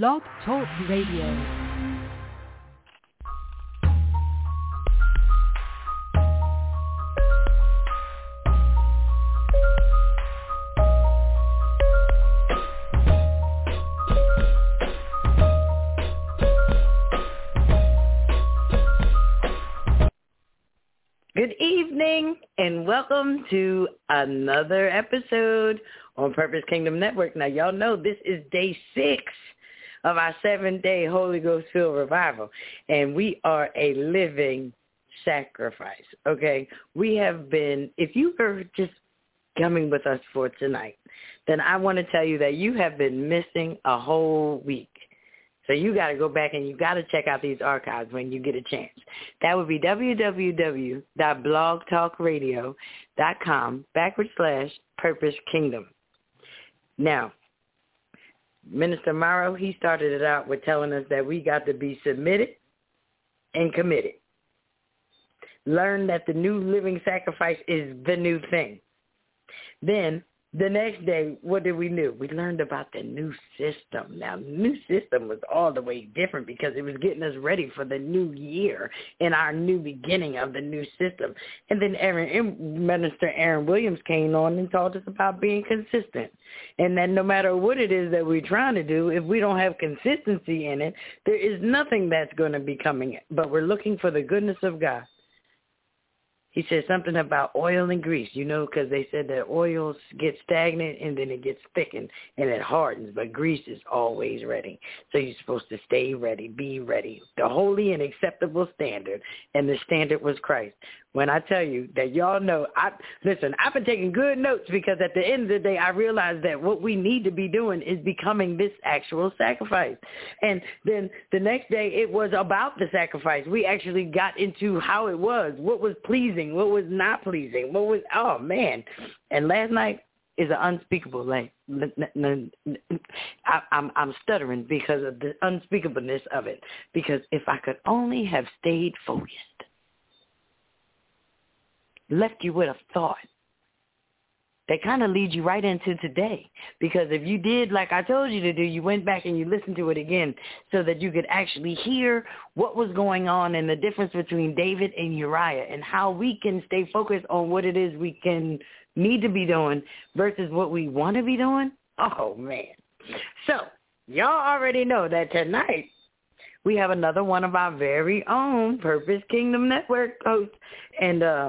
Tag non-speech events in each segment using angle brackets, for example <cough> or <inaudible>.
Blog Talk Radio. Good evening and welcome to another episode on Purpose Kingdom Network. Now y'all know this is day six of our seven day Holy Ghost filled revival and we are a living sacrifice. Okay. We have been, if you are just coming with us for tonight, then I want to tell you that you have been missing a whole week. So you got to go back and you got to check out these archives when you get a chance. That would be www.blogtalkradio.com backward slash purpose kingdom. Now, Minister Morrow, he started it out with telling us that we got to be submitted and committed. Learn that the new living sacrifice is the new thing. Then the next day, what did we do? We learned about the new system. Now, the new system was all the way different because it was getting us ready for the new year and our new beginning of the new system. And then Aaron, Minister Aaron Williams came on and taught us about being consistent. And that no matter what it is that we're trying to do, if we don't have consistency in it, there is nothing that's going to be coming. But we're looking for the goodness of God. He said something about oil and grease, you know, because they said that oil gets stagnant and then it gets thickened and it hardens, but grease is always ready. So you're supposed to stay ready, be ready. The holy and acceptable standard, and the standard was Christ. When I tell you that y'all know, I listen, I've been taking good notes because at the end of the day, I realized that what we need to be doing is becoming this actual sacrifice. And then the next day, it was about the sacrifice. We actually got into how it was, what was pleasing, what was not pleasing, what was, oh man. And last night, is an unspeakable like I, I'm I'm stuttering because of the unspeakableness of it. Because if I could only have stayed focused, left you with a thought that kind of leads you right into today. Because if you did like I told you to do, you went back and you listened to it again so that you could actually hear what was going on and the difference between David and Uriah and how we can stay focused on what it is we can need to be doing versus what we want to be doing. Oh, man. So y'all already know that tonight we have another one of our very own Purpose Kingdom Network hosts. And uh,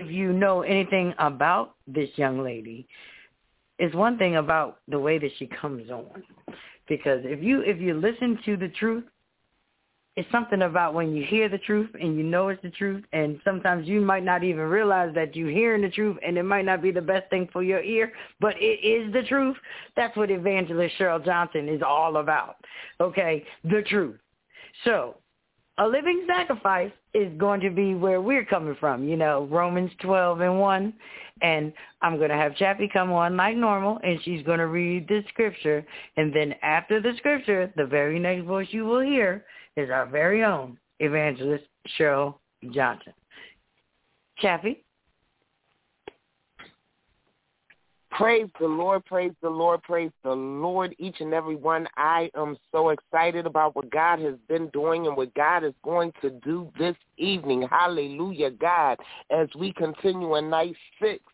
if you know anything about this young lady, it's one thing about the way that she comes on. Because if you if you listen to the truth, it's something about when you hear the truth and you know it's the truth and sometimes you might not even realize that you're hearing the truth and it might not be the best thing for your ear, but it is the truth. That's what Evangelist Cheryl Johnson is all about. Okay? The truth. So a living sacrifice is going to be where we're coming from, you know, Romans 12 and 1. And I'm going to have Chappie come on like normal, and she's going to read the scripture. And then after the scripture, the very next voice you will hear is our very own evangelist, Cheryl Johnson. Chappie? Praise the Lord, praise the Lord, praise the Lord, each and every one. I am so excited about what God has been doing and what God is going to do this evening. Hallelujah, God, as we continue in night six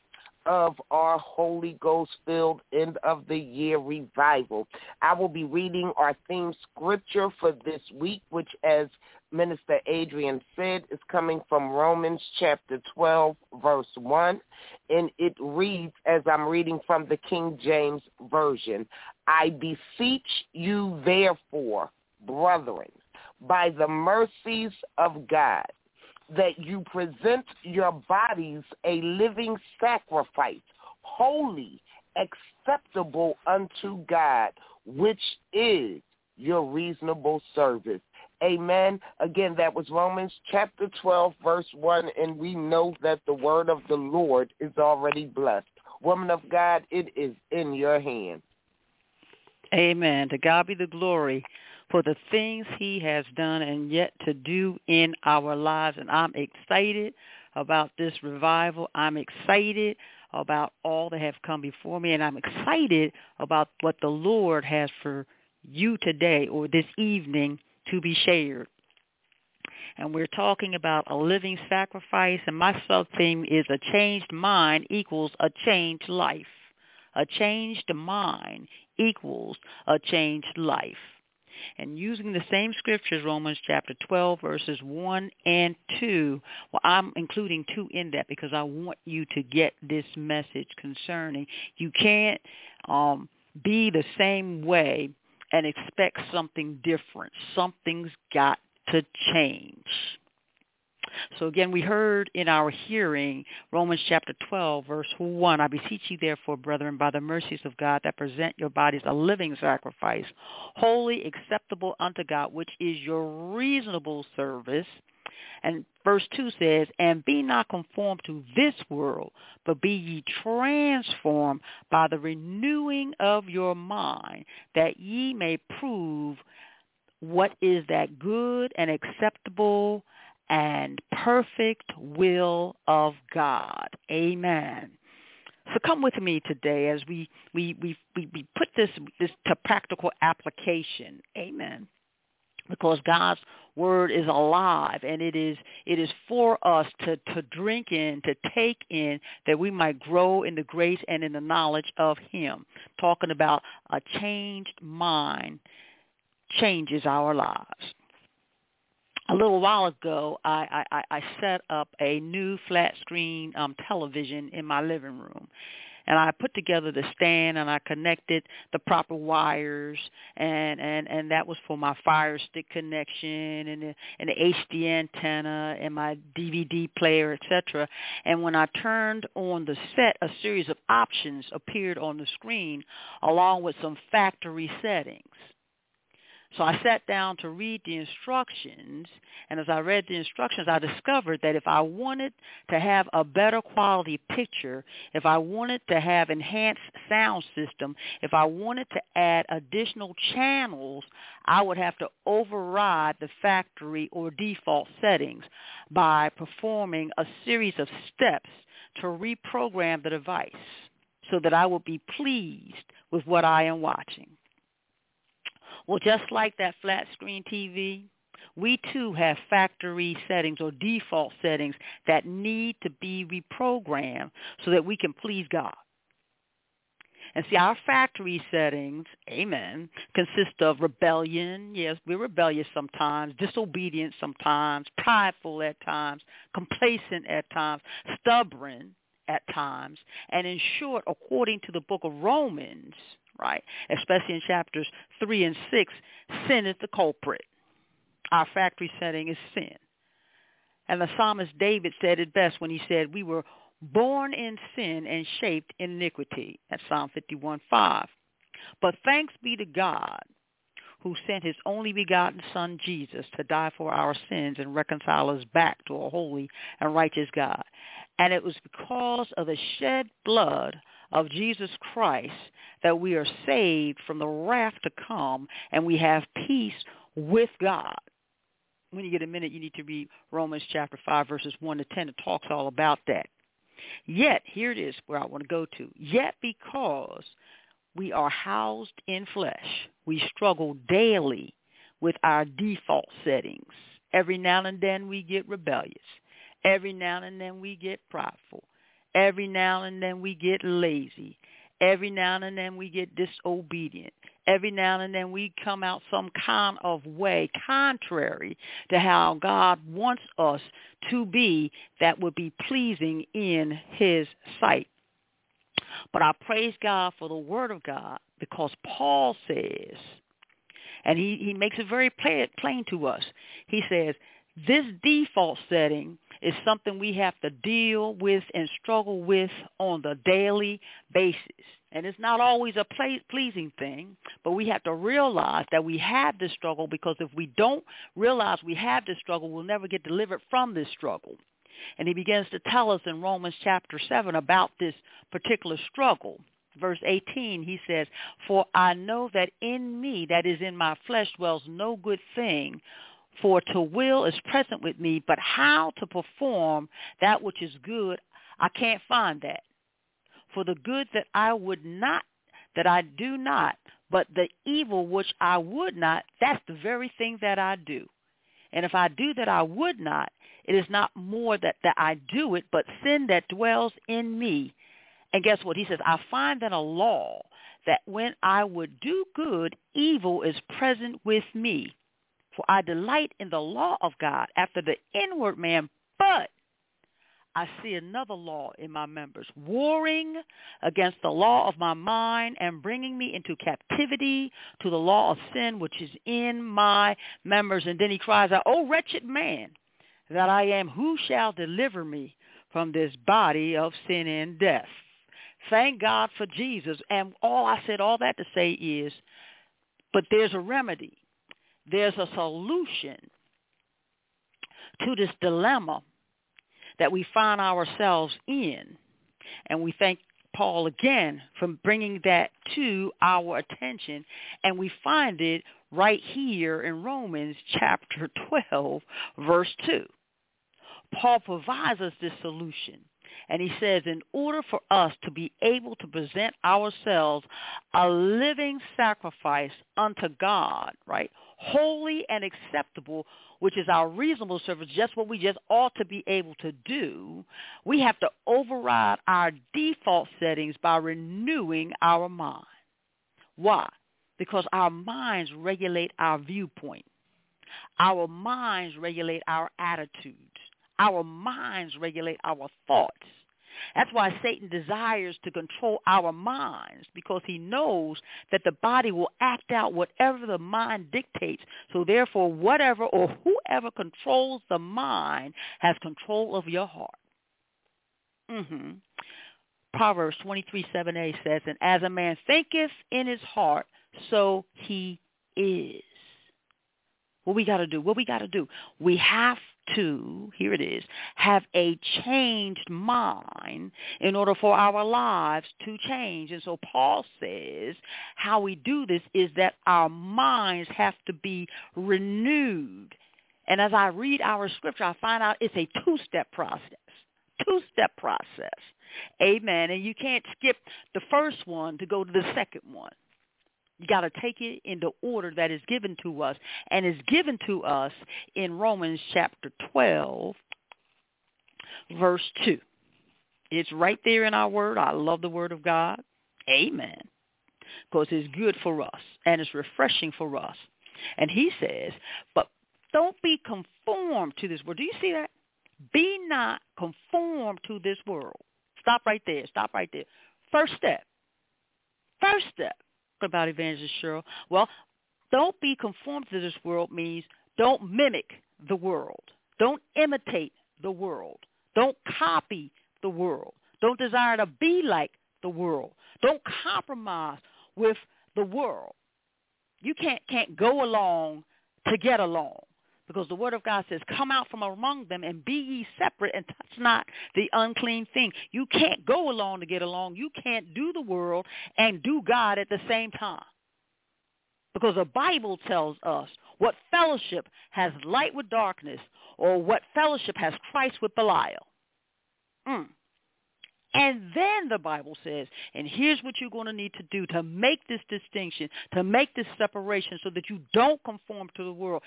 of our Holy Ghost filled end of the year revival. I will be reading our theme scripture for this week, which as Minister Adrian said is coming from Romans chapter 12 verse 1 and it reads as I'm reading from the King James Version, I beseech you therefore, brethren, by the mercies of God, that you present your bodies a living sacrifice, holy, acceptable unto God, which is your reasonable service. Amen. Again, that was Romans chapter 12, verse 1, and we know that the word of the Lord is already blessed. Woman of God, it is in your hands. Amen. To God be the glory for the things he has done and yet to do in our lives. And I'm excited about this revival. I'm excited about all that have come before me, and I'm excited about what the Lord has for you today or this evening to be shared. And we're talking about a living sacrifice, and my sub-theme is a changed mind equals a changed life. A changed mind equals a changed life. And using the same scriptures, Romans chapter 12, verses 1 and 2, well, I'm including 2 in that because I want you to get this message concerning you can't um, be the same way and expect something different. Something's got to change. So again, we heard in our hearing Romans chapter 12, verse 1, I beseech you therefore, brethren, by the mercies of God, that present your bodies a living sacrifice, holy, acceptable unto God, which is your reasonable service. And verse 2 says, And be not conformed to this world, but be ye transformed by the renewing of your mind, that ye may prove what is that good and acceptable and perfect will of God. Amen. So come with me today as we, we, we, we, we put this, this to practical application. Amen. Because God's word is alive and it is it is for us to, to drink in, to take in, that we might grow in the grace and in the knowledge of him. Talking about a changed mind changes our lives a little while ago, I, I, I set up a new flat screen um, television in my living room. And I put together the stand and I connected the proper wires and, and, and that was for my fire stick connection and the, and the HD antenna and my DVD player, etc. And when I turned on the set, a series of options appeared on the screen along with some factory settings. So I sat down to read the instructions, and as I read the instructions, I discovered that if I wanted to have a better quality picture, if I wanted to have enhanced sound system, if I wanted to add additional channels, I would have to override the factory or default settings by performing a series of steps to reprogram the device so that I would be pleased with what I am watching. Well, just like that flat screen TV, we too have factory settings or default settings that need to be reprogrammed so that we can please God. And see, our factory settings, amen, consist of rebellion. Yes, we're rebellious sometimes, disobedient sometimes, prideful at times, complacent at times, stubborn at times. And in short, according to the book of Romans, right? Especially in chapters 3 and 6, sin is the culprit. Our factory setting is sin. And the psalmist David said it best when he said, we were born in sin and shaped in iniquity. That's Psalm 51.5. But thanks be to God who sent his only begotten son Jesus to die for our sins and reconcile us back to a holy and righteous God. And it was because of the shed blood of Jesus Christ that we are saved from the wrath to come and we have peace with God. When you get a minute, you need to read Romans chapter 5, verses 1 to 10. It talks all about that. Yet, here it is where I want to go to. Yet because we are housed in flesh, we struggle daily with our default settings. Every now and then we get rebellious. Every now and then we get prideful. Every now and then we get lazy. Every now and then we get disobedient. Every now and then we come out some kind of way contrary to how God wants us to be that would be pleasing in his sight. But I praise God for the word of God because Paul says, and he, he makes it very plain to us. He says, this default setting is something we have to deal with and struggle with on the daily basis. And it's not always a pleasing thing, but we have to realize that we have this struggle because if we don't realize we have this struggle, we'll never get delivered from this struggle. And he begins to tell us in Romans chapter 7 about this particular struggle. Verse 18, he says, For I know that in me, that is in my flesh, dwells no good thing, for to will is present with me, but how to perform that which is good, I can't find that. For the good that I would not, that I do not, But the evil which I would not, that's the very thing that I do. And if I do that I would not, it is not more that, that I do it, but sin that dwells in me. And guess what? He says, I find that a law that when I would do good, evil is present with me. For I delight in the law of God after the inward man, but I see another law in my members, warring against the law of my mind and bringing me into captivity to the law of sin which is in my members. And then he cries out, O wretched man that I am, who shall deliver me from this body of sin and death? Thank God for Jesus. And all I said all that to say is, but there's a remedy. There's a solution to this dilemma that we find ourselves in. And we thank Paul again for bringing that to our attention. And we find it right here in Romans chapter 12, verse 2. Paul provides us this solution. And he says, in order for us to be able to present ourselves a living sacrifice unto God, right, holy and acceptable, which is our reasonable service, just what we just ought to be able to do, we have to override our default settings by renewing our mind. Why? Because our minds regulate our viewpoint. Our minds regulate our attitudes. Our minds regulate our thoughts. That's why Satan desires to control our minds because he knows that the body will act out whatever the mind dictates. So therefore, whatever or whoever controls the mind has control of your heart. Mm-hmm. Proverbs 23, 7a says, And as a man thinketh in his heart, so he is. What we got to do? What we got to do? We have to, here it is, have a changed mind in order for our lives to change. And so Paul says how we do this is that our minds have to be renewed. And as I read our scripture, I find out it's a two-step process. Two-step process. Amen. And you can't skip the first one to go to the second one. You got to take it in the order that is given to us and is given to us in Romans chapter 12, verse 2. It's right there in our word. I love the word of God. Amen. Because it's good for us and it's refreshing for us. And he says, but don't be conformed to this world. Do you see that? Be not conformed to this world. Stop right there. Stop right there. First step. First step about Evangelist Cheryl? Well, don't be conformed to this world means don't mimic the world. Don't imitate the world. Don't copy the world. Don't desire to be like the world. Don't compromise with the world. You can't can't go along to get along because the word of God says, come out from among them and be ye separate and touch not the unclean thing. You can't go along to get along. You can't do the world and do God at the same time. Because the Bible tells us what fellowship has light with darkness or what fellowship has Christ with Belial. Mm. And then the Bible says, and here's what you're going to need to do to make this distinction, to make this separation so that you don't conform to the world.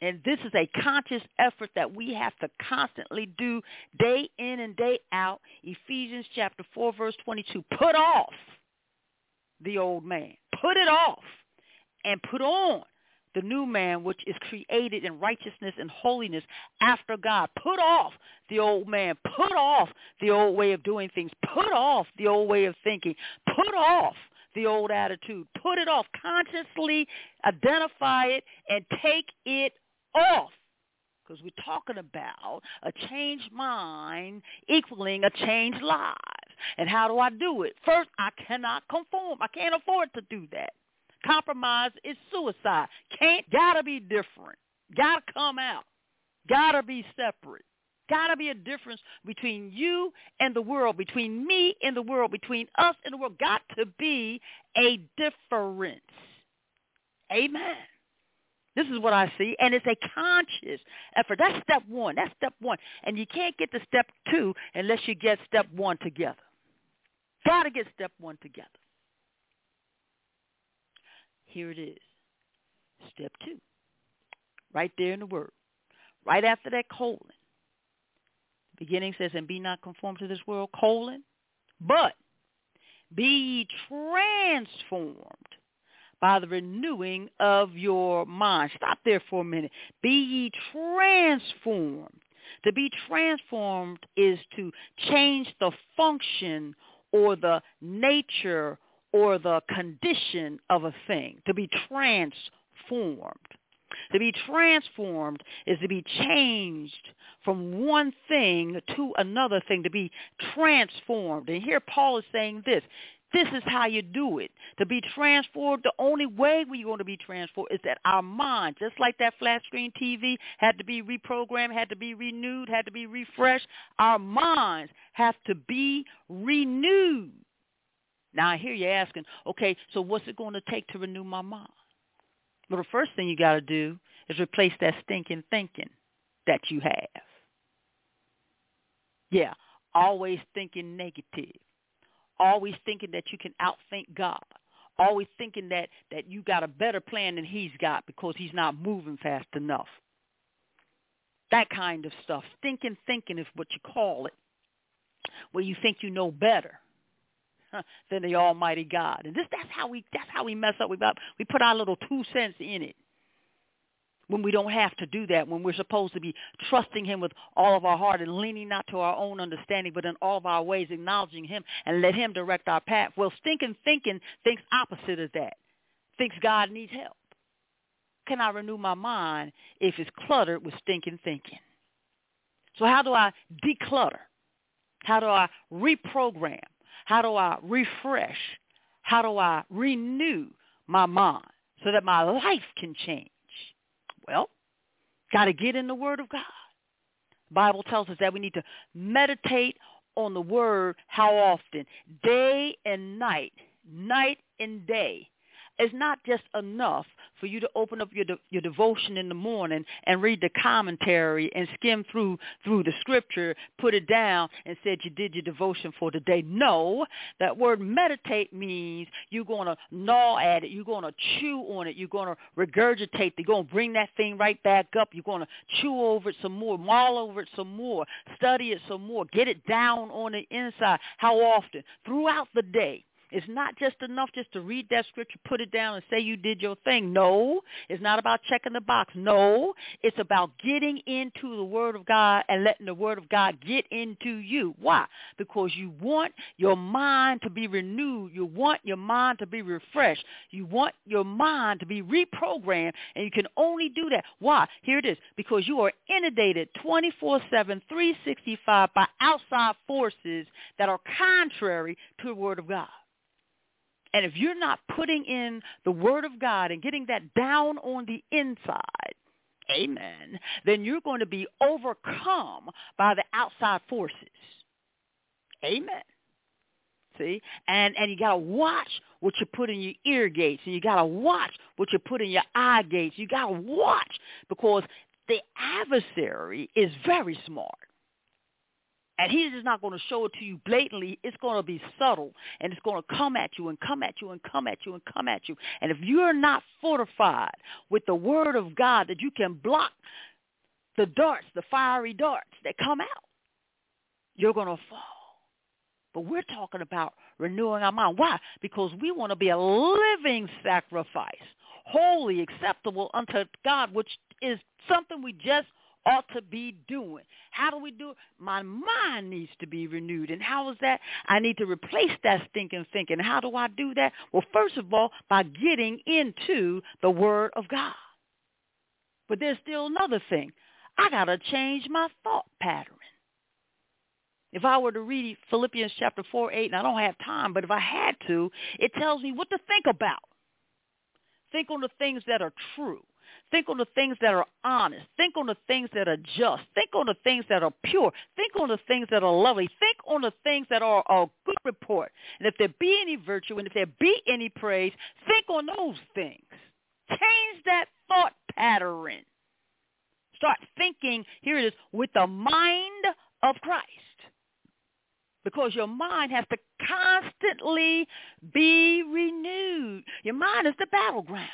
And this is a conscious effort that we have to constantly do day in and day out. Ephesians chapter 4 verse 22. Put off the old man. Put it off and put on the new man which is created in righteousness and holiness after God. Put off the old man. Put off the old way of doing things. Put off the old way of thinking. Put off the old attitude. Put it off. Consciously identify it and take it off because we're talking about a changed mind equaling a changed life. And how do I do it? First, I cannot conform. I can't afford to do that. Compromise is suicide. Can't, gotta be different. Gotta come out. Gotta be separate. Gotta be a difference between you and the world, between me and the world, between us and the world. Got to be a difference. Amen. This is what I see, and it's a conscious effort. That's step one. That's step one. And you can't get to step two unless you get step one together. Got to get step one together. Here it is. Step two. Right there in the word. Right after that colon. The beginning says, and be not conformed to this world, colon, but be transformed by the renewing of your mind. Stop there for a minute. Be ye transformed. To be transformed is to change the function or the nature or the condition of a thing. To be transformed. To be transformed is to be changed from one thing to another thing, to be transformed. And here Paul is saying this. This is how you do it. To be transformed, the only way we're going to be transformed is that our mind, just like that flat screen TV had to be reprogrammed, had to be renewed, had to be refreshed, our minds have to be renewed. Now I hear you asking, okay, so what's it going to take to renew my mind? Well, the first thing you got to do is replace that stinking thinking that you have. Yeah, always thinking negative always thinking that you can outthink God, always thinking that that you got a better plan than he's got because he's not moving fast enough. That kind of stuff. Thinking, thinking is what you call it, where you think you know better <laughs> than the Almighty God. And this that's how we that's how we mess up. We we put our little two cents in it when we don't have to do that, when we're supposed to be trusting him with all of our heart and leaning not to our own understanding, but in all of our ways acknowledging him and let him direct our path. Well, stinking thinking thinks opposite of that, thinks God needs help. Can I renew my mind if it's cluttered with stinking thinking? So how do I declutter? How do I reprogram? How do I refresh? How do I renew my mind so that my life can change? Well, got to get in the Word of God. The Bible tells us that we need to meditate on the Word how often? Day and night, night and day. It's not just enough for you to open up your de- your devotion in the morning and read the commentary and skim through through the scripture, put it down, and said you did your devotion for the day. No, that word meditate means you're going to gnaw at it, you're going to chew on it, you're going to regurgitate, you're going to bring that thing right back up, you're going to chew over it some more, maul over it some more, study it some more, get it down on the inside. How often? Throughout the day. It's not just enough just to read that scripture, put it down, and say you did your thing. No, it's not about checking the box. No, it's about getting into the Word of God and letting the Word of God get into you. Why? Because you want your mind to be renewed. You want your mind to be refreshed. You want your mind to be reprogrammed, and you can only do that. Why? Here it is. Because you are inundated 24-7, 365 by outside forces that are contrary to the Word of God. And if you're not putting in the word of God and getting that down on the inside, amen, then you're going to be overcome by the outside forces. Amen. See? And and you gotta watch what you put in your ear gates and you gotta watch what you put in your eye gates. You gotta watch because the adversary is very smart. And he's just not going to show it to you blatantly. It's going to be subtle, and it's going to come at you and come at you and come at you and come at you. And if you're not fortified with the word of God that you can block the darts, the fiery darts that come out, you're going to fall. But we're talking about renewing our mind. Why? Because we want to be a living sacrifice, holy, acceptable unto God, which is something we just ought to be doing. How do we do it? My mind needs to be renewed. And how is that? I need to replace that stinking thinking. How do I do that? Well, first of all, by getting into the Word of God. But there's still another thing. I got to change my thought pattern. If I were to read Philippians chapter 4, 8, and I don't have time, but if I had to, it tells me what to think about. Think on the things that are true. Think on the things that are honest. Think on the things that are just. Think on the things that are pure. Think on the things that are lovely. Think on the things that are a good report. And if there be any virtue and if there be any praise, think on those things. Change that thought pattern. Start thinking, here it is, with the mind of Christ. Because your mind has to constantly be renewed. Your mind is the battleground.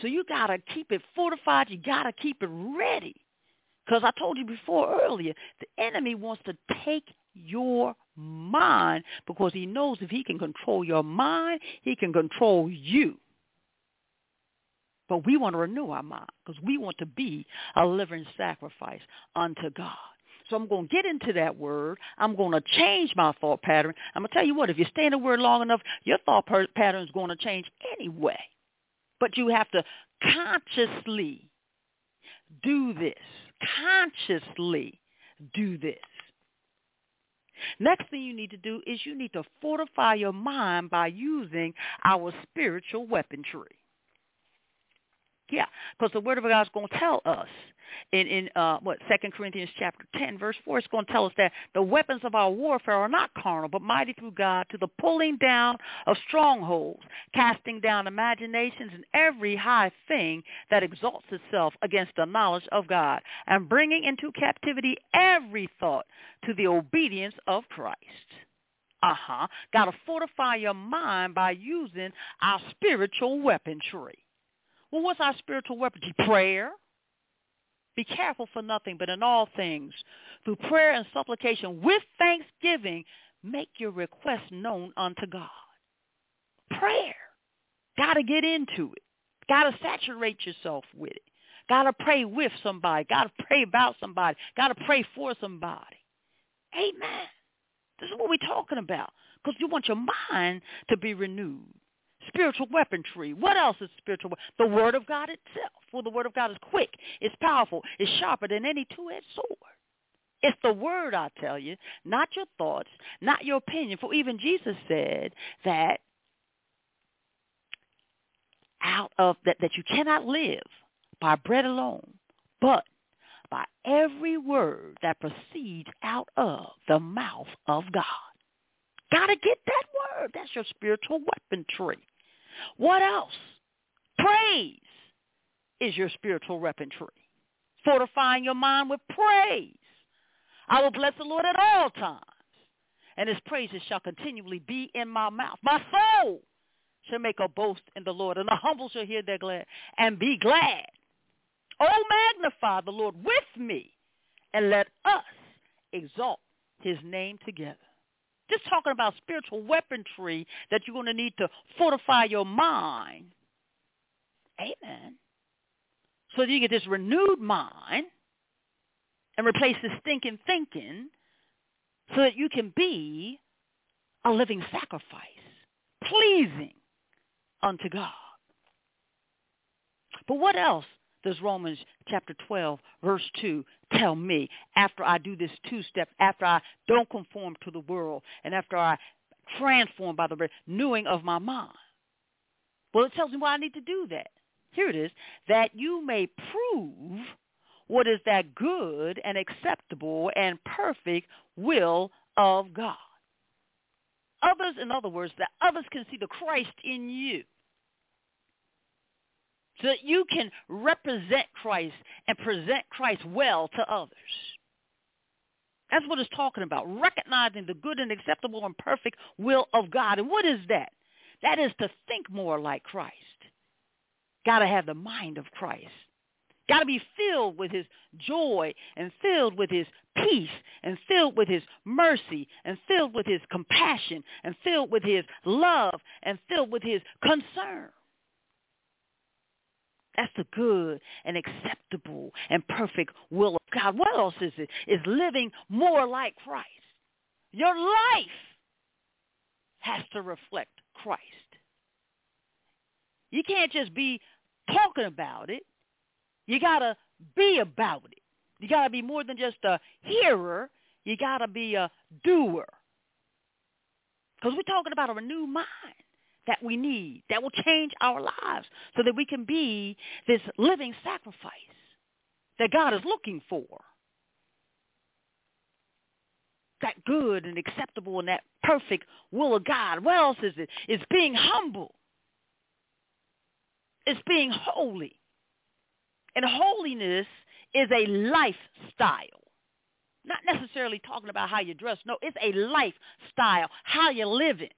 So you got to keep it fortified. You got to keep it ready. Because I told you before earlier, the enemy wants to take your mind because he knows if he can control your mind, he can control you. But we want to renew our mind because we want to be a living sacrifice unto God. So I'm going to get into that word. I'm going to change my thought pattern. I'm going to tell you what, if you stay in the word long enough, your thought pattern is going to change anyway. But you have to consciously do this. Consciously do this. Next thing you need to do is you need to fortify your mind by using our spiritual weaponry. Yeah, because the Word of God is going to tell us in in uh, what Second Corinthians chapter ten verse four. It's going to tell us that the weapons of our warfare are not carnal, but mighty through God to the pulling down of strongholds, casting down imaginations and every high thing that exalts itself against the knowledge of God, and bringing into captivity every thought to the obedience of Christ. Uh-huh. Got to fortify your mind by using our spiritual weaponry. Well, what's our spiritual weapon? Prayer. Be careful for nothing, but in all things, through prayer and supplication with thanksgiving, make your requests known unto God. Prayer. Got to get into it. Got to saturate yourself with it. Got to pray with somebody. Got to pray about somebody. Got to pray for somebody. Amen. This is what we're talking about because you want your mind to be renewed spiritual weaponry. What else is spiritual? The Word of God itself. Well, the Word of God is quick. It's powerful. It's sharper than any two-edged sword. It's the Word, I tell you, not your thoughts, not your opinion. For even Jesus said that out of that, that you cannot live by bread alone, but by every word that proceeds out of the mouth of God. Gotta get that word. That's your spiritual weaponry. What else? Praise is your spiritual weaponry. Fortifying your mind with praise. I will bless the Lord at all times, and his praises shall continually be in my mouth. My soul shall make a boast in the Lord, and the humble shall hear their glad and be glad. Oh, magnify the Lord with me, and let us exalt his name together. Just talking about spiritual weaponry that you're going to need to fortify your mind. Amen. So that you get this renewed mind and replace this stinking thinking so that you can be a living sacrifice, pleasing unto God. But what else does Romans chapter 12, verse 2 tell me after I do this two-step, after I don't conform to the world, and after I transform by the renewing of my mind? Well, it tells me why I need to do that. Here it is, that you may prove what is that good and acceptable and perfect will of God. Others, in other words, that others can see the Christ in you so that you can represent Christ and present Christ well to others. That's what it's talking about, recognizing the good and acceptable and perfect will of God. And what is that? That is to think more like Christ. Got to have the mind of Christ. Got to be filled with his joy and filled with his peace and filled with his mercy and filled with his compassion and filled with his love and filled with his concern. That's the good and acceptable and perfect will of God. What else is it? Is living more like Christ. Your life has to reflect Christ. You can't just be talking about it. You got to be about it. You got to be more than just a hearer. You got to be a doer. Because we're talking about a renewed mind that we need, that will change our lives so that we can be this living sacrifice that God is looking for. That good and acceptable and that perfect will of God. What else is it? It's being humble. It's being holy. And holiness is a lifestyle. Not necessarily talking about how you dress. No, it's a lifestyle, how you're living.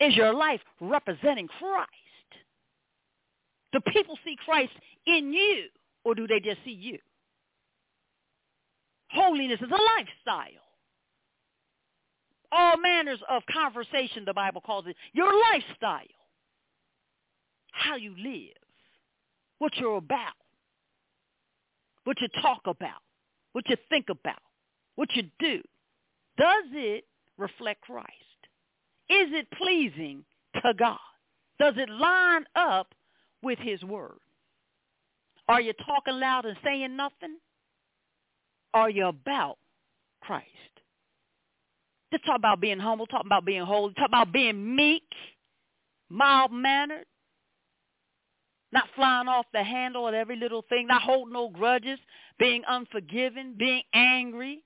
Is your life representing Christ? Do people see Christ in you, or do they just see you? Holiness is a lifestyle. All manners of conversation, the Bible calls it, your lifestyle. How you live, what you're about, what you talk about, what you think about, what you do. Does it reflect Christ? Is it pleasing to God? Does it line up with his word? Are you talking loud and saying nothing? Are you about Christ? Just talk about being humble, talk about being holy, talk about being meek, mild-mannered, not flying off the handle at every little thing, not holding no grudges, being unforgiving, being angry,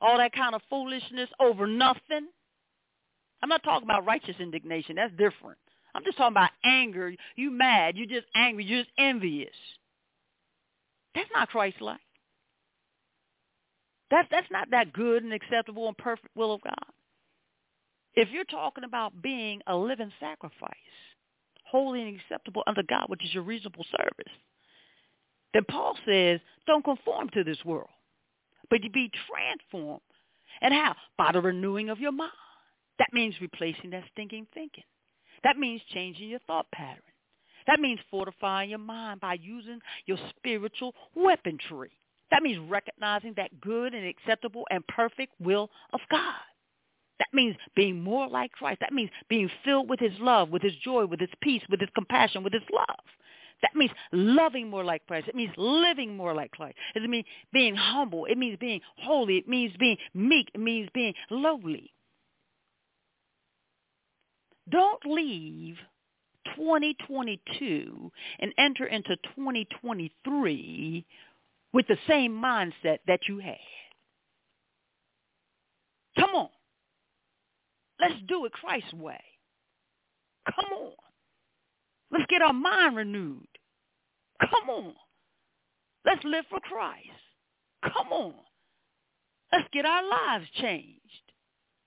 all that kind of foolishness over nothing. I'm not talking about righteous indignation. That's different. I'm just talking about anger. You mad. You're just angry. You're just envious. That's not Christ-like. That, that's not that good and acceptable and perfect will of God. If you're talking about being a living sacrifice, holy and acceptable unto God, which is your reasonable service, then Paul says, don't conform to this world, but you be transformed. And how? By the renewing of your mind. That means replacing that stinking thinking. That means changing your thought pattern. That means fortifying your mind by using your spiritual weaponry. That means recognizing that good and acceptable and perfect will of God. That means being more like Christ. That means being filled with his love, with his joy, with his peace, with his compassion, with his love. That means loving more like Christ. It means living more like Christ. It means being humble. It means being holy. It means being meek. It means being lowly. Don't leave 2022 and enter into 2023 with the same mindset that you had. Come on. Let's do it Christ's way. Come on. Let's get our mind renewed. Come on. Let's live for Christ. Come on. Let's get our lives changed.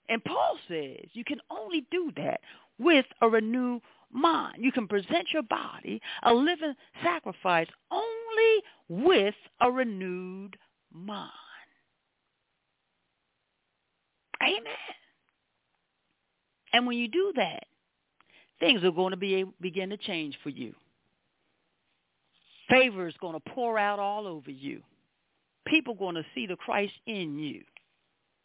And Paul says you can only do that with a renewed mind. You can present your body a living sacrifice only with a renewed mind. Amen. And when you do that, things are going to be begin to change for you. Favor is going to pour out all over you. People are going to see the Christ in you.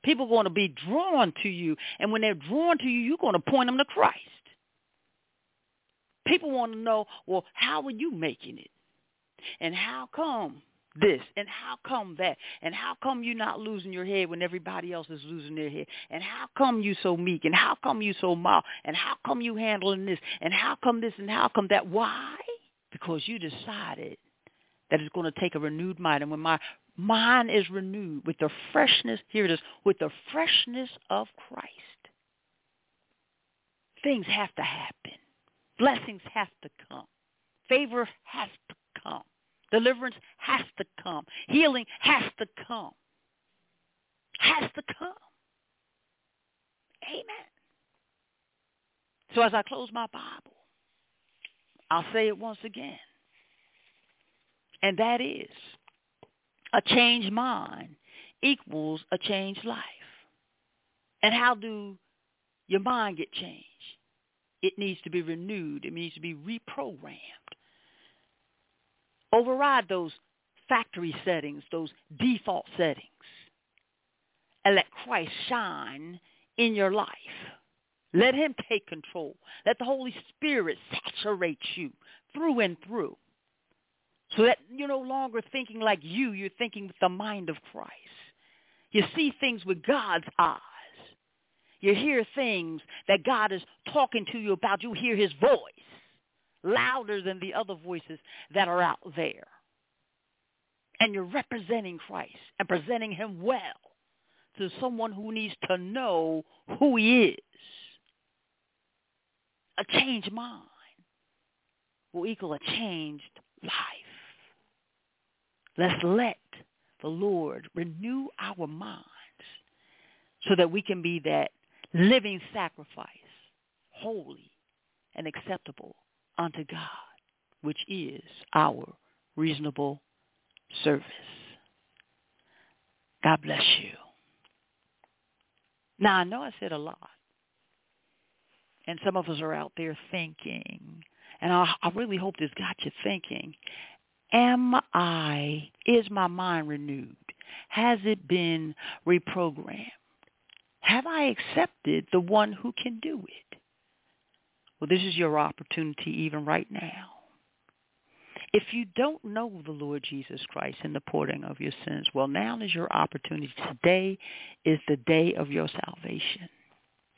People are going to be drawn to you. And when they're drawn to you, you're going to point them to Christ. People want to know, well, how are you making it? And how come this? And how come that? And how come you not losing your head when everybody else is losing their head? And how come you so meek? And how come you so mild? And how come you handling this? And how come this? And how come that? Why? Because you decided that it's going to take a renewed mind. And when my mind is renewed with the freshness, here it is, with the freshness of Christ, things have to happen. Blessings have to come. Favor has to come. Deliverance has to come. Healing has to come. Has to come. Amen. So as I close my Bible, I'll say it once again. And that is a changed mind equals a changed life. And how do your mind get changed? It needs to be renewed. It needs to be reprogrammed. Override those factory settings, those default settings, and let Christ shine in your life. Let him take control. Let the Holy Spirit saturate you through and through. So that you're no longer thinking like you, you're thinking with the mind of Christ. You see things with God's eyes. You hear things that God is talking to you about. You hear his voice louder than the other voices that are out there. And you're representing Christ and presenting him well to someone who needs to know who he is. A changed mind will equal a changed life. Let's let the Lord renew our minds so that we can be that living sacrifice, holy and acceptable unto God, which is our reasonable service. God bless you. Now, I know I said a lot. And some of us are out there thinking, and I, I really hope this got you thinking, am I, is my mind renewed? Has it been reprogrammed? Have I accepted the one who can do it? Well, this is your opportunity even right now. If you don't know the Lord Jesus Christ and the pardoning of your sins, well, now is your opportunity. Today is the day of your salvation.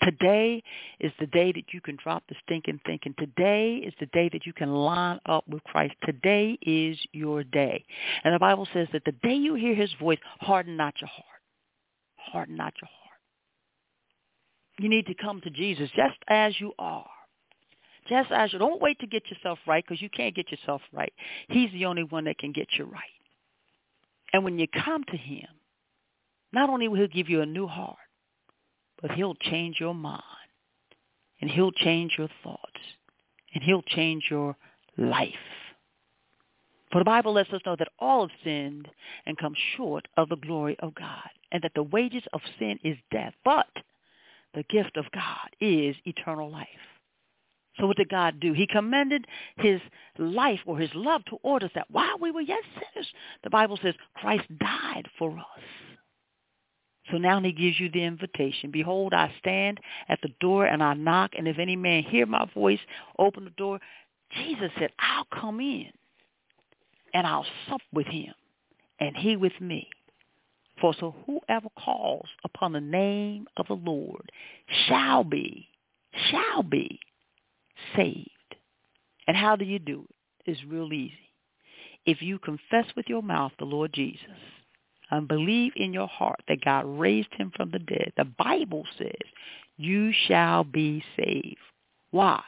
Today is the day that you can drop the stinking thinking. Today is the day that you can line up with Christ. Today is your day. And the Bible says that the day you hear his voice, harden not your heart. Harden not your heart. You need to come to Jesus just as you are. Just as you don't wait to get yourself right because you can't get yourself right. He's the only one that can get you right. And when you come to him, not only will he give you a new heart, but he'll change your mind and he'll change your thoughts and he'll change your life. For the Bible lets us know that all have sinned and come short of the glory of God and that the wages of sin is death, but the gift of God is eternal life. So what did God do? He commended his life or his love toward us that while we were yet sinners, the Bible says Christ died for us. So now he gives you the invitation. Behold, I stand at the door and I knock, and if any man hear my voice, open the door. Jesus said, I'll come in and I'll sup with him and he with me. For so whoever calls upon the name of the Lord shall be, shall be saved. And how do you do it? It's real easy. If you confess with your mouth the Lord Jesus and believe in your heart that God raised him from the dead, the Bible says you shall be saved. Why?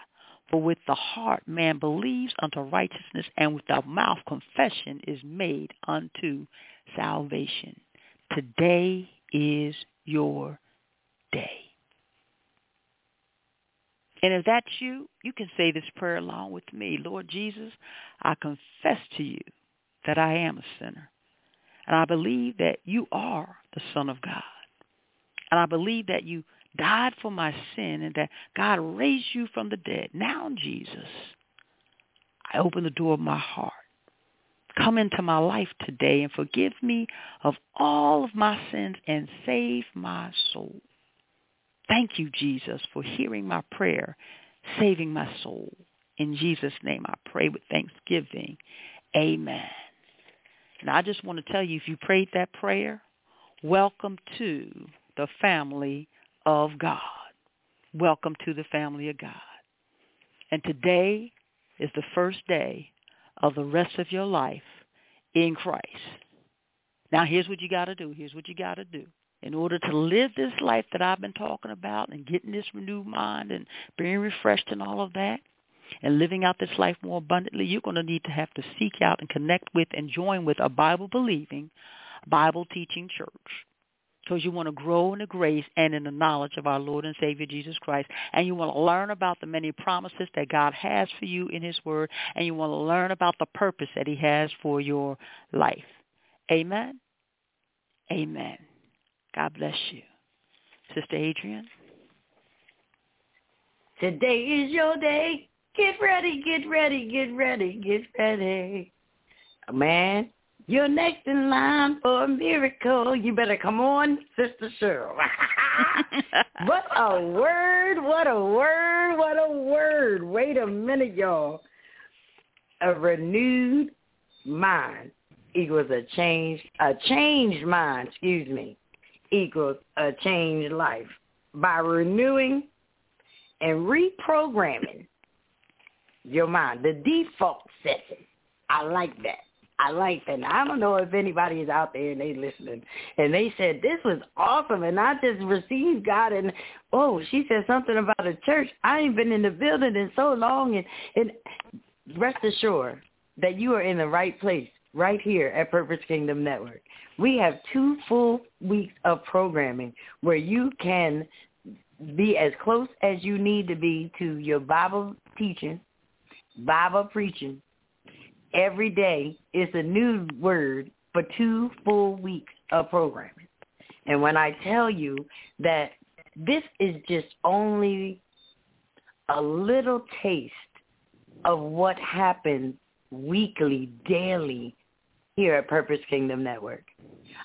For with the heart man believes unto righteousness, and with the mouth confession is made unto salvation. Today is your day. And if that's you, you can say this prayer along with me. Lord Jesus, I confess to you that I am a sinner. And I believe that you are the Son of God. And I believe that you died for my sin and that God raised you from the dead. Now, Jesus, I open the door of my heart. Come into my life today and forgive me of all of my sins and save my soul. Thank you, Jesus, for hearing my prayer, saving my soul. In Jesus' name I pray with thanksgiving. Amen. And I just want to tell you, if you prayed that prayer, welcome to the family of God. Welcome to the family of God. And today is the first day of the rest of your life in Christ. Now here's what you got to do. Here's what you got to do in order to live this life that I've been talking about and getting this renewed mind and being refreshed and all of that and living out this life more abundantly, you're going to need to have to seek out and connect with and join with a Bible-believing, Bible-teaching church because you want to grow in the grace and in the knowledge of our Lord and Savior Jesus Christ. And you want to learn about the many promises that God has for you in his word. And you want to learn about the purpose that he has for your life. Amen. Amen. God bless you. Sister Adrian. Today is your day. Get ready, get ready, get ready, get ready. Man, you're next in line for a miracle. You better come on, Sister Cheryl. <laughs> what a word, what a word, what a word. Wait a minute, y'all. A renewed mind equals a change, a changed mind, excuse me, equals a changed life. By renewing and reprogramming your mind, the default setting. I like that. I like that. I don't know if anybody is out there and they listening and they said this was awesome and I just received God and oh she said something about a church. I ain't been in the building in so long and and rest assured that you are in the right place right here at Purpose Kingdom Network. We have two full weeks of programming where you can be as close as you need to be to your Bible teaching, Bible preaching. Every day is a new word for two full weeks of programming. And when I tell you that this is just only a little taste of what happens weekly, daily here at Purpose Kingdom Network.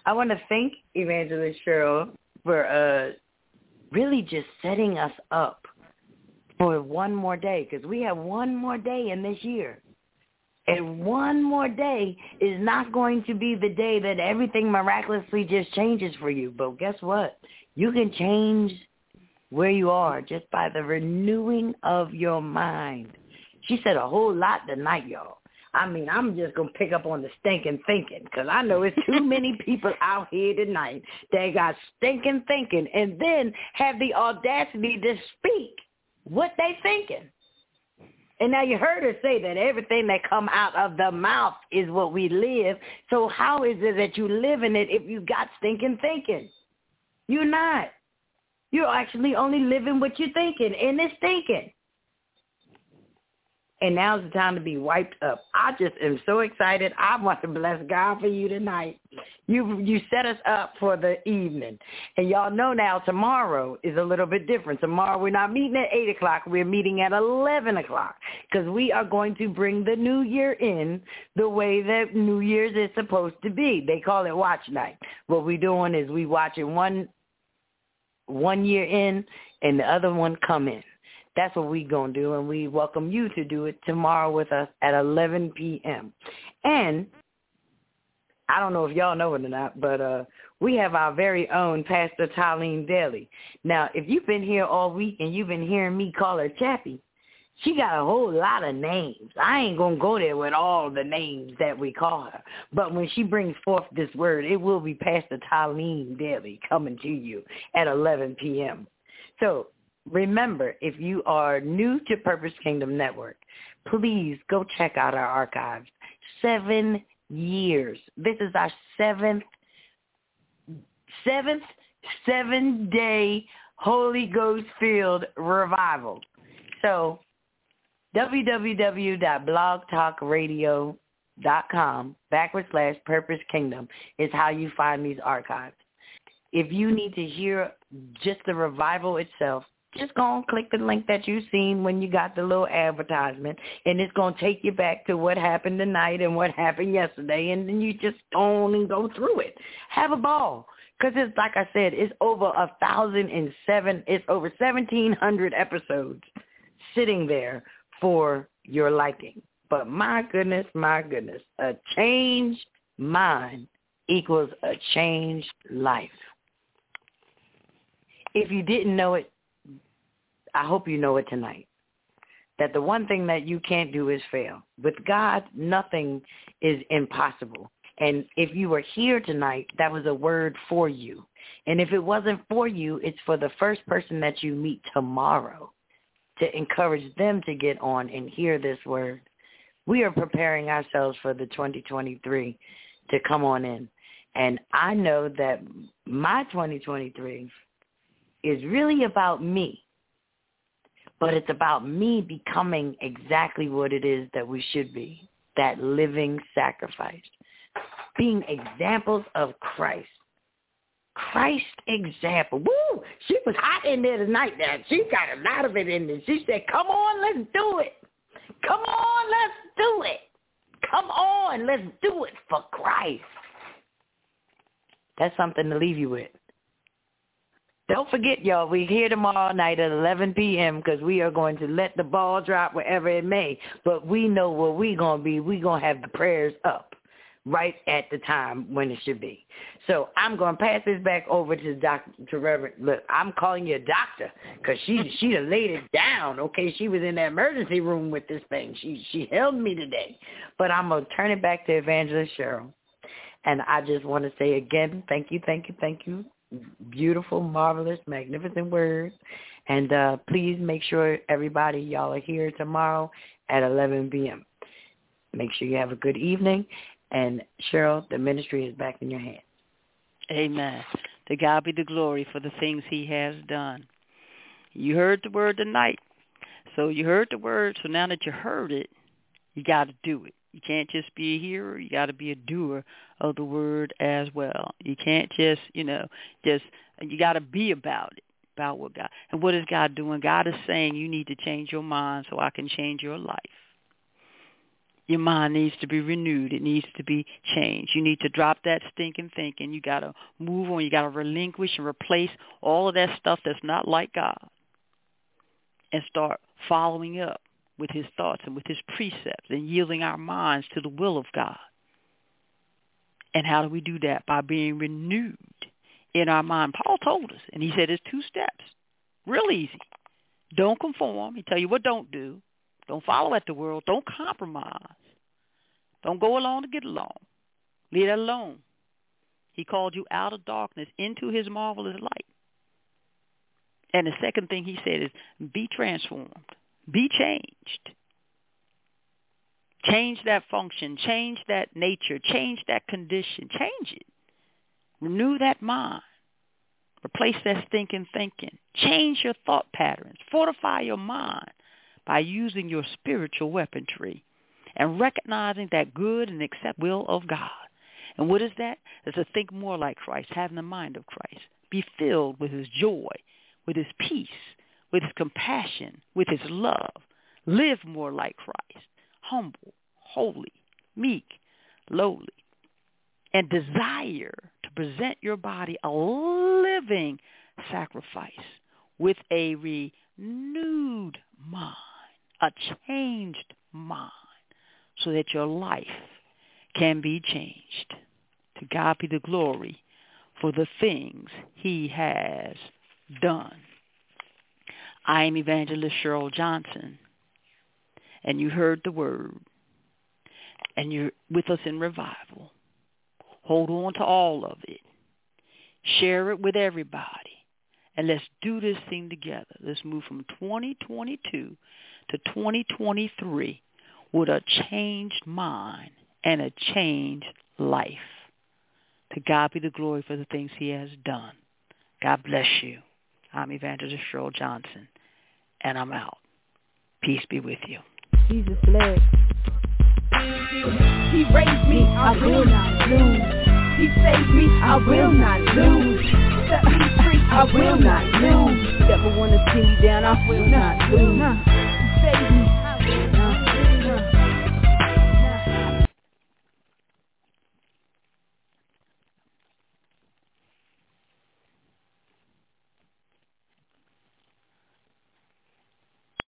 I want to thank Evangelist Cheryl for uh, really just setting us up for one more day because we have one more day in this year. And one more day is not going to be the day that everything miraculously just changes for you. But guess what? You can change where you are just by the renewing of your mind. She said a whole lot tonight, y'all. I mean, I'm just going to pick up on the stinking thinking because I know it's too many <laughs> people out here tonight that got stinking thinking and then have the audacity to speak what they thinking. And now you heard her say that everything that come out of the mouth is what we live. So how is it that you live in it if you got stinking thinking? You're not. You're actually only living what you're thinking, and it's thinking and now's the time to be wiped up. I just am so excited. I want to bless God for you tonight. You you set us up for the evening, and y'all know now tomorrow is a little bit different. Tomorrow we're not meeting at eight o'clock. We're meeting at eleven o'clock because we are going to bring the new year in the way that New Year's is supposed to be. They call it watch night. What we're doing is we watching one one year in, and the other one come in. That's what we're going to do, and we welcome you to do it tomorrow with us at 11 p.m. And I don't know if y'all know it or not, but uh, we have our very own Pastor Tylene Daly. Now, if you've been here all week and you've been hearing me call her Chappie, she got a whole lot of names. I ain't going to go there with all the names that we call her. But when she brings forth this word, it will be Pastor Tylene Daly coming to you at 11 p.m. So remember, if you are new to Purpose Kingdom Network, please go check out our archives. Seven years. This is our seventh, seventh, seven-day Holy Ghost-filled revival. So www.blogtalkradio.com backward slash purpose kingdom is how you find these archives. If you need to hear just the revival itself, just go and click the link that you seen when you got the little advertisement, and it's going to take you back to what happened tonight and what happened yesterday, and then you just only go through it. Have a ball. Because it's like I said, it's over a thousand and seven, it's over 1,700 episodes sitting there for your liking. But my goodness, my goodness, a changed mind equals a changed life. If you didn't know it, I hope you know it tonight. That the one thing that you can't do is fail. With God, nothing is impossible. And if you were here tonight, that was a word for you. And if it wasn't for you, it's for the first person that you meet tomorrow to encourage them to get on and hear this word. We are preparing ourselves for the 2023 to come on in. And I know that my 2023 is really about me but it's about me becoming exactly what it is that we should be, that living sacrifice, being examples of Christ. Christ example. Woo! She was hot in there tonight now. She got a lot of it in there. She said, come on, let's do it. Come on, let's do it. Come on, let's do it for Christ. That's something to leave you with. Don't forget, y'all, we're here tomorrow night at 11 p.m. because we are going to let the ball drop wherever it may. But we know where we're going to be. We're going to have the prayers up right at the time when it should be. So I'm going to pass this back over to Dr. To Reverend. Look, I'm calling you a doctor because she she laid it down. Okay, she was in the emergency room with this thing. She she held me today. But I'm going to turn it back to Evangelist Cheryl. And I just want to say again, thank you, thank you, thank you beautiful, marvelous, magnificent words. And uh, please make sure everybody, y'all are here tomorrow at 11 p.m. Make sure you have a good evening. And Cheryl, the ministry is back in your hands. Amen. To God be the glory for the things he has done. You heard the word tonight. So you heard the word. So now that you heard it, you got to do it. You can't just be a hearer. You got to be a doer of the word as well. You can't just, you know, just, you got to be about it, about what God, and what is God doing? God is saying you need to change your mind so I can change your life. Your mind needs to be renewed. It needs to be changed. You need to drop that stinking thinking. You got to move on. You got to relinquish and replace all of that stuff that's not like God and start following up with his thoughts and with his precepts and yielding our minds to the will of God. And how do we do that? By being renewed in our mind. Paul told us, and he said it's two steps. Real easy. Don't conform. He tell you what don't do. Don't follow at the world. Don't compromise. Don't go along to get along. Leave that alone. He called you out of darkness into his marvelous light. And the second thing he said is be transformed. Be changed. Change that function. Change that nature. Change that condition. Change it. Renew that mind. Replace that thinking thinking. Change your thought patterns. Fortify your mind by using your spiritual weaponry and recognizing that good and accept will of God. And what is that? It's to think more like Christ, having the mind of Christ. Be filled with his joy, with his peace, with his compassion, with his love. Live more like Christ, humble, holy, meek, lowly, and desire to present your body a living sacrifice with a renewed mind a changed mind so that your life can be changed. To God be the glory for the things he has done. I am Evangelist Cheryl Johnson, and you heard the word, and you're with us in revival. Hold on to all of it. Share it with everybody. And let's do this thing together. Let's move from 2022 to 2023 with a changed mind and a changed life. To God be the glory for the things he has done. God bless you. I'm Evangelist Cheryl Johnson, and I'm out. Peace be with you. Jesus bless. He raised me, I will not lose. He saved me, I will not lose. Set me free, I will not lose. Never wanna see me down, I will not lose.